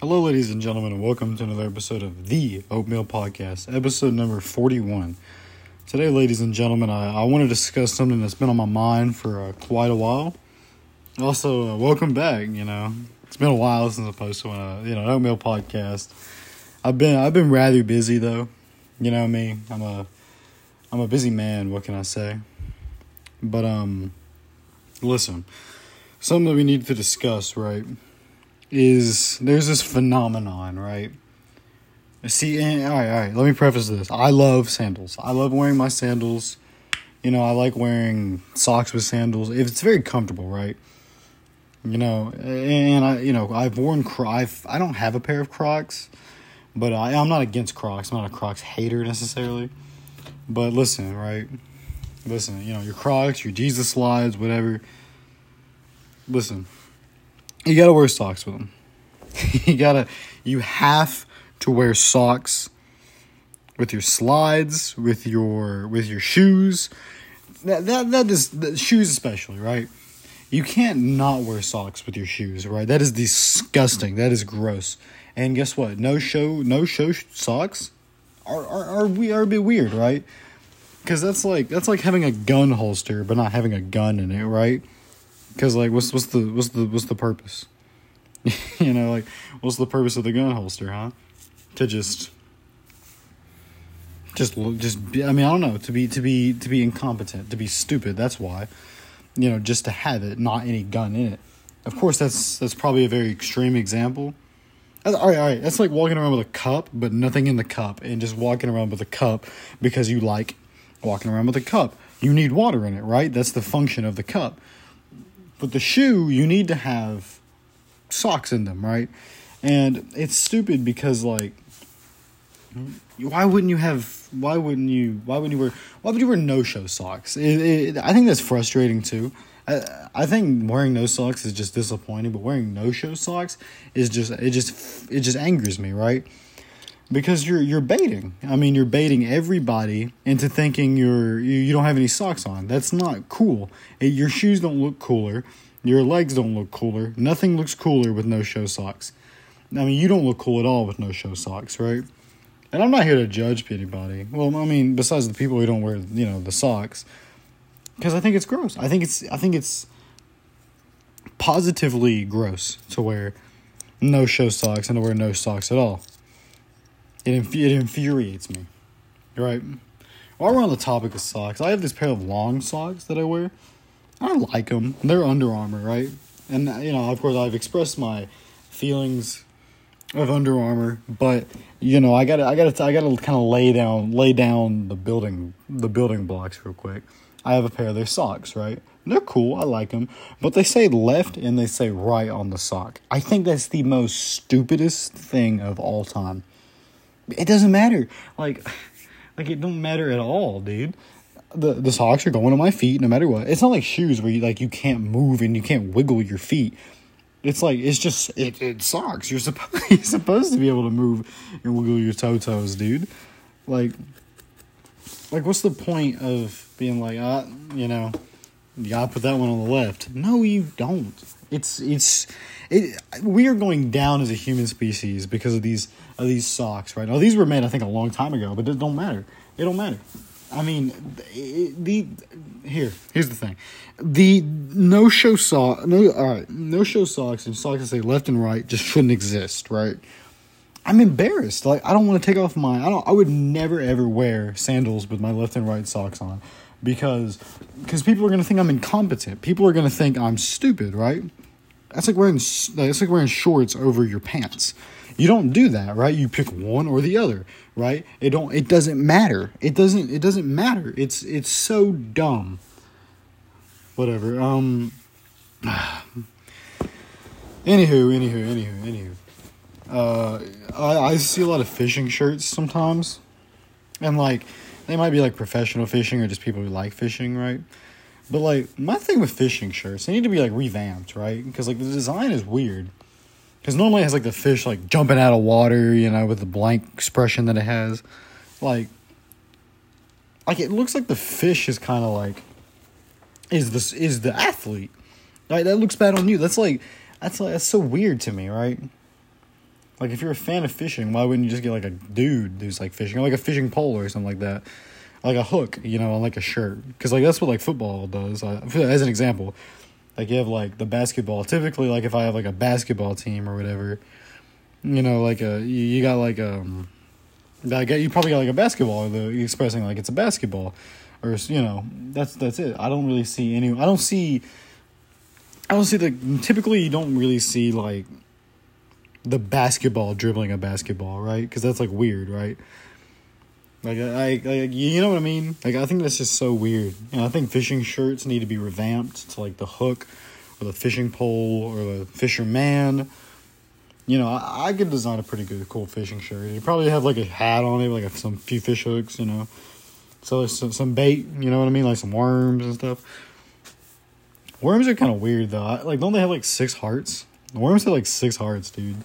Hello, ladies and gentlemen, and welcome to another episode of the Oatmeal Podcast, episode number 41. Today, ladies and gentlemen, I, I want to discuss something that's been on my mind for uh, quite a while. Also, uh, welcome back. You know, it's been a while since I posted a you know an Oatmeal Podcast. I've been I've been rather busy though. You know me. I'm a I'm a busy man. What can I say? But um, listen, something that we need to discuss, right? Is there's this phenomenon, right? See, and, all right, all right. Let me preface this. I love sandals. I love wearing my sandals. You know, I like wearing socks with sandals. If it's very comfortable, right? You know, and I, you know, I've worn Crocs. I don't have a pair of Crocs, but I, I'm not against Crocs. I'm not a Crocs hater necessarily. But listen, right? Listen, you know, your Crocs, your Jesus slides, whatever. Listen, you gotta wear socks with them. you gotta, you have to wear socks with your slides, with your with your shoes. That that that is the shoes especially, right? You can't not wear socks with your shoes, right? That is disgusting. That is gross. And guess what? No show, no show socks are are are we are a bit weird, right? Because that's like that's like having a gun holster but not having a gun in it, right? Because like, what's what's the what's the what's the purpose? you know, like, what's the purpose of the gun holster, huh? To just, just look, just. Be, I mean, I don't know. To be to be to be incompetent, to be stupid. That's why. You know, just to have it, not any gun in it. Of course, that's that's probably a very extreme example. All right, all right. That's like walking around with a cup, but nothing in the cup, and just walking around with a cup because you like walking around with a cup. You need water in it, right? That's the function of the cup. But the shoe, you need to have socks in them, right? And it's stupid because like why wouldn't you have why wouldn't you why wouldn't you wear why would you wear no show socks? It, it, i think that's frustrating too. I, I think wearing no socks is just disappointing but wearing no show socks is just it just it just angers me right because you're you're baiting i mean you're baiting everybody into thinking you're you, you don't have any socks on that's not cool it, your shoes don't look cooler your legs don't look cooler. Nothing looks cooler with no show socks. I mean, you don't look cool at all with no show socks, right? And I'm not here to judge anybody. Well, I mean, besides the people who don't wear, you know, the socks, because I think it's gross. I think it's I think it's positively gross to wear no show socks and to wear no socks at all. It inf- it infuriates me, right? While we're on the topic of socks, I have this pair of long socks that I wear I like them. They're Under Armour, right? And you know, of course, I've expressed my feelings of Under Armour, but you know, I gotta, I gotta, I gotta kind of lay down, lay down the building, the building blocks real quick. I have a pair of their socks, right? They're cool. I like them, but they say left and they say right on the sock. I think that's the most stupidest thing of all time. It doesn't matter. Like, like it don't matter at all, dude the the socks are going on my feet no matter what. It's not like shoes where you like you can't move and you can't wiggle your feet. It's like it's just it, it socks. You're supposed you're supposed to be able to move and wiggle your toe toes, dude. Like like what's the point of being like ah you know you gotta put that one on the left? No, you don't. It's it's it. We are going down as a human species because of these of these socks, right? Now these were made I think a long time ago, but it don't matter. It don't matter. I mean, the here here's the thing, the no show sock no all right no show socks and socks that say left and right just shouldn't exist, right? I'm embarrassed. Like I don't want to take off my I don't I would never ever wear sandals with my left and right socks on because because people are gonna think I'm incompetent. People are gonna think I'm stupid, right? That's like wearing that's like wearing shorts over your pants. You don't do that, right? You pick one or the other, right? It don't it doesn't matter. It doesn't it doesn't matter. It's it's so dumb. Whatever. Um Anywho, anywho, anywho, anywho. Uh I, I see a lot of fishing shirts sometimes. And like they might be like professional fishing or just people who like fishing, right? But like my thing with fishing shirts, they need to be like revamped, right? Because like the design is weird. Because normally it has like the fish like jumping out of water, you know, with the blank expression that it has. Like, like it looks like the fish is kind of like is this is the athlete. Right, that looks bad on you. That's like that's like that's so weird to me, right? Like if you're a fan of fishing, why wouldn't you just get like a dude who's like fishing, or like a fishing pole or something like that, like a hook, you know, on like a shirt? Because like that's what like football does. Uh, as an example, like you have like the basketball. Typically, like if I have like a basketball team or whatever, you know, like a you, you got like um, like you probably got like a basketball. The expressing like it's a basketball, or you know, that's that's it. I don't really see any. I don't see. I don't see the typically you don't really see like the basketball dribbling a basketball, right? Because that's like weird, right? Like I, I, you know what I mean? Like I think that's just so weird. And I think fishing shirts need to be revamped to like the hook, or the fishing pole, or the fisherman. You know, I, I could design a pretty good, cool fishing shirt. You probably have like a hat on it, like a, some few fish hooks. You know, so some some bait. You know what I mean? Like some worms and stuff. Worms are kind of weird though. I, like, don't they have like six hearts? Worms have like six hearts, dude.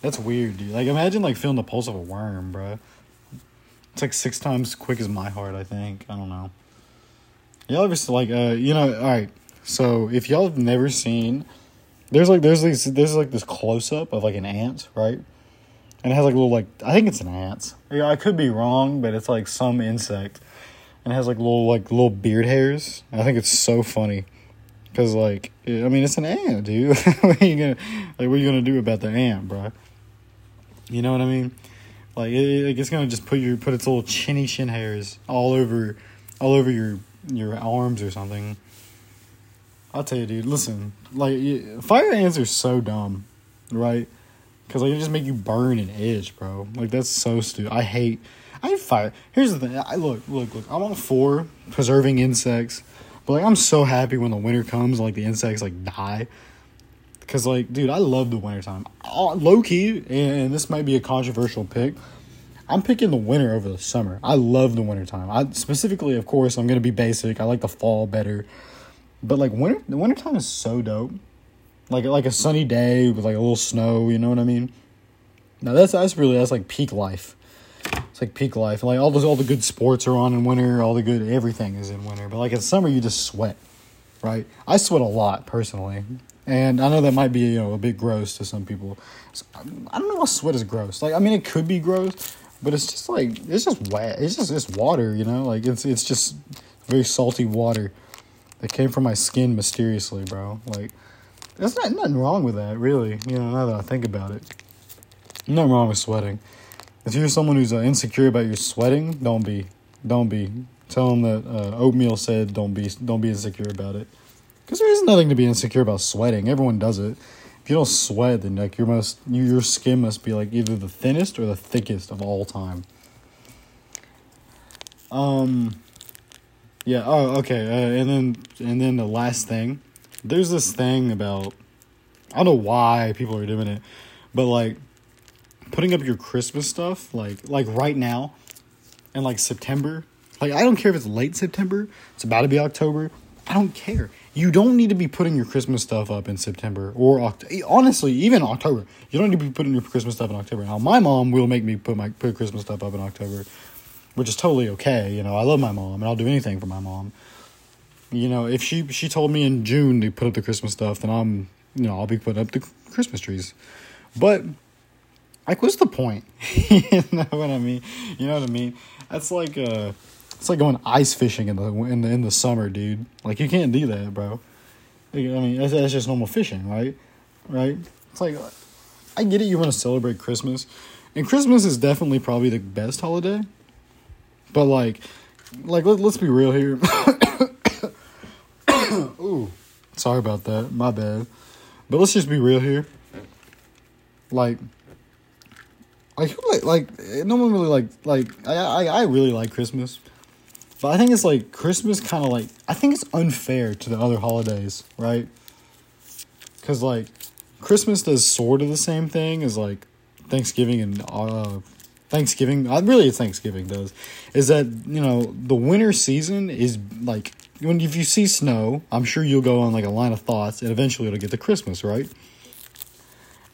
That's weird, dude. Like, imagine like feeling the pulse of a worm, bro. It's like six times quick as my heart, I think. I don't know. Y'all ever like uh you know, alright. So if y'all have never seen there's like there's these there's like this close up of like an ant, right? And it has like a little like I think it's an ant. Yeah, I could be wrong, but it's like some insect. And it has like little like little beard hairs. I think it's so funny. Cause like I mean it's an ant, dude. what are you gonna like what are you gonna do about the ant, bro? You know what I mean? Like it, it's gonna just put your put its little chinny chin hairs all over, all over your your arms or something. I'll tell you, dude. Listen, like fire ants are so dumb, right? Because like it just make you burn and itch, bro. Like that's so stupid. I hate. I hate fire. Here's the thing. I look, look, look. I'm all for preserving insects, but like I'm so happy when the winter comes, like the insects like die. Cause like, dude, I love the wintertime. Uh, low key, and this might be a controversial pick. I'm picking the winter over the summer. I love the wintertime. I specifically, of course, I'm gonna be basic. I like the fall better. But like winter the wintertime is so dope. Like like a sunny day with like a little snow, you know what I mean? Now that's that's really that's like peak life. It's like peak life. Like all those all the good sports are on in winter, all the good everything is in winter. But like in summer you just sweat. Right? I sweat a lot personally. And I know that might be, you know, a bit gross to some people. I don't know why sweat is gross. Like, I mean, it could be gross, but it's just like it's just wet. It's just it's water, you know. Like it's it's just very salty water that came from my skin mysteriously, bro. Like, there's not nothing wrong with that, really. You know, now that I think about it, nothing wrong with sweating. If you're someone who's uh, insecure about your sweating, don't be, don't be. Tell them that uh, oatmeal said don't be, don't be insecure about it. Because there is nothing to be insecure about sweating. Everyone does it. If you don't sweat, then like your most your skin must be like either the thinnest or the thickest of all time. Um. Yeah. Oh, okay. Uh, and then and then the last thing, there's this thing about I don't know why people are doing it, but like putting up your Christmas stuff like like right now, in like September. Like I don't care if it's late September. It's about to be October. I don't care. You don't need to be putting your Christmas stuff up in September or October. Honestly, even October. You don't need to be putting your Christmas stuff in October. Now, my mom will make me put my put Christmas stuff up in October, which is totally okay. You know, I love my mom and I'll do anything for my mom. You know, if she she told me in June to put up the Christmas stuff, then I'm you know I'll be putting up the Christmas trees. But like, what's the point? you know what I mean? You know what I mean? That's like uh it's like going ice fishing in the in the in the summer, dude. Like you can't do that, bro. I mean, that's, that's just normal fishing, right? Right? It's like I get it. You want to celebrate Christmas, and Christmas is definitely probably the best holiday. But like, like let, let's be real here. Ooh, sorry about that. My bad. But let's just be real here. Like, like, like, no one really like, like, I, I, I really like Christmas. But I think it's like Christmas kind of like I think it's unfair to the other holidays, right? Cuz like Christmas does sort of the same thing as like Thanksgiving and uh Thanksgiving, uh, really Thanksgiving does. Is that, you know, the winter season is like when if you see snow, I'm sure you'll go on like a line of thoughts and eventually it'll get to Christmas, right?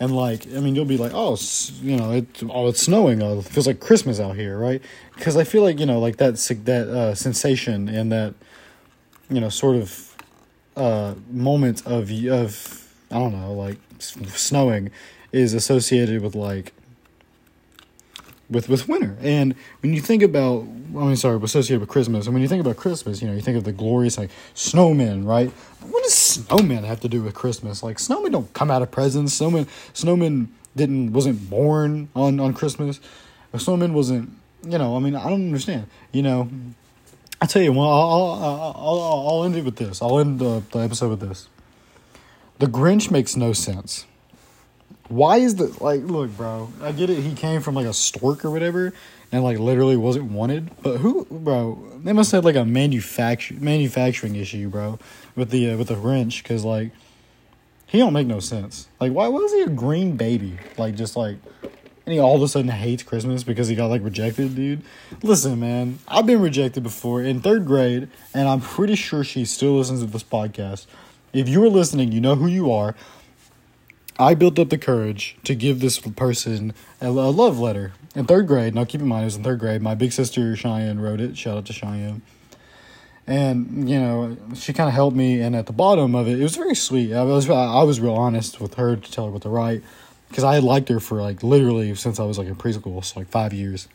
And like I mean you'll be like oh you know it oh it's snowing oh, it feels like Christmas out here right because I feel like you know like that that uh, sensation and that you know sort of uh, moment of of I don't know like snowing is associated with like with with winter. And when you think about, I mean, sorry, associated with Christmas. And when you think about Christmas, you know, you think of the glorious like snowmen, right? What does snowmen have to do with Christmas? Like snowmen don't come out of presents. Snowmen, snowmen didn't wasn't born on on Christmas. A snowman wasn't, you know. I mean, I don't understand. You know, I tell you, well, I'll I'll I'll, I'll end it with this. I'll end the, the episode with this. The Grinch makes no sense. Why is the like? Look, bro. I get it. He came from like a stork or whatever, and like literally wasn't wanted. But who, bro? They must have like a manufacture manufacturing issue, bro, with the uh, with the Grinch, because like he don't make no sense. Like, why was he a green baby? Like, just like, and he all of a sudden hates Christmas because he got like rejected, dude. Listen, man, I've been rejected before in third grade, and I'm pretty sure she still listens to this podcast. If you are listening, you know who you are. I built up the courage to give this person a love letter in third grade. Now, keep in mind, it was in third grade. My big sister Cheyenne wrote it. Shout out to Cheyenne. And you know, she kind of helped me. And at the bottom of it, it was very sweet. I was I was real honest with her to tell her what to write because I had liked her for like literally since I was like in preschool, so like five years.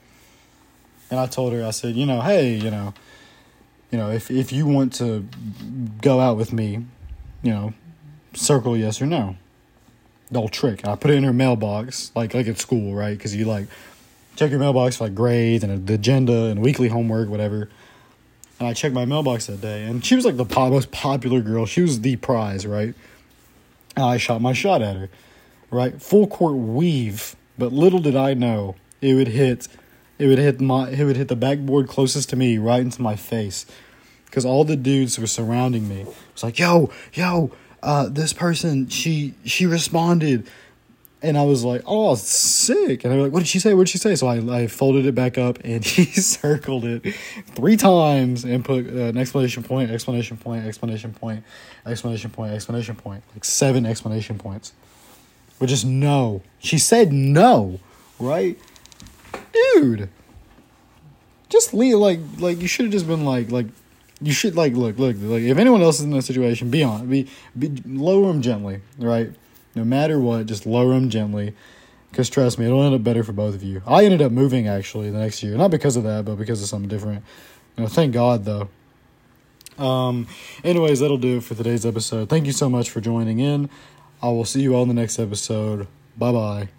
And I told her, I said, you know, hey, you know, you know, if if you want to go out with me, you know, circle yes or no the old trick. And I put it in her mailbox, like like at school, right? Because you like check your mailbox for like grades and the agenda and weekly homework, whatever. And I checked my mailbox that day, and she was like the most popular girl. She was the prize, right? And I shot my shot at her, right? Full court weave, but little did I know it would hit, it would hit my, it would hit the backboard closest to me, right into my face, because all the dudes were surrounding me. It was like, yo, yo, uh, this person, she she responded, and I was like, oh, sick. And were like, what did she say? What did she say? So I, I folded it back up and he circled it three times and put an explanation point, explanation point, explanation point, explanation point, explanation point, like seven explanation points. Which is no. She said no, right? Dude. Just leave like like you should have just been like like you should like look look like if anyone else is in that situation, be on be, be lower them gently, right? No matter what, just lower them gently. Because trust me, it'll end up better for both of you. I ended up moving actually the next year, not because of that, but because of something different. You know, thank God though. Um, anyways, that'll do it for today's episode. Thank you so much for joining in. I will see you all in the next episode. Bye bye.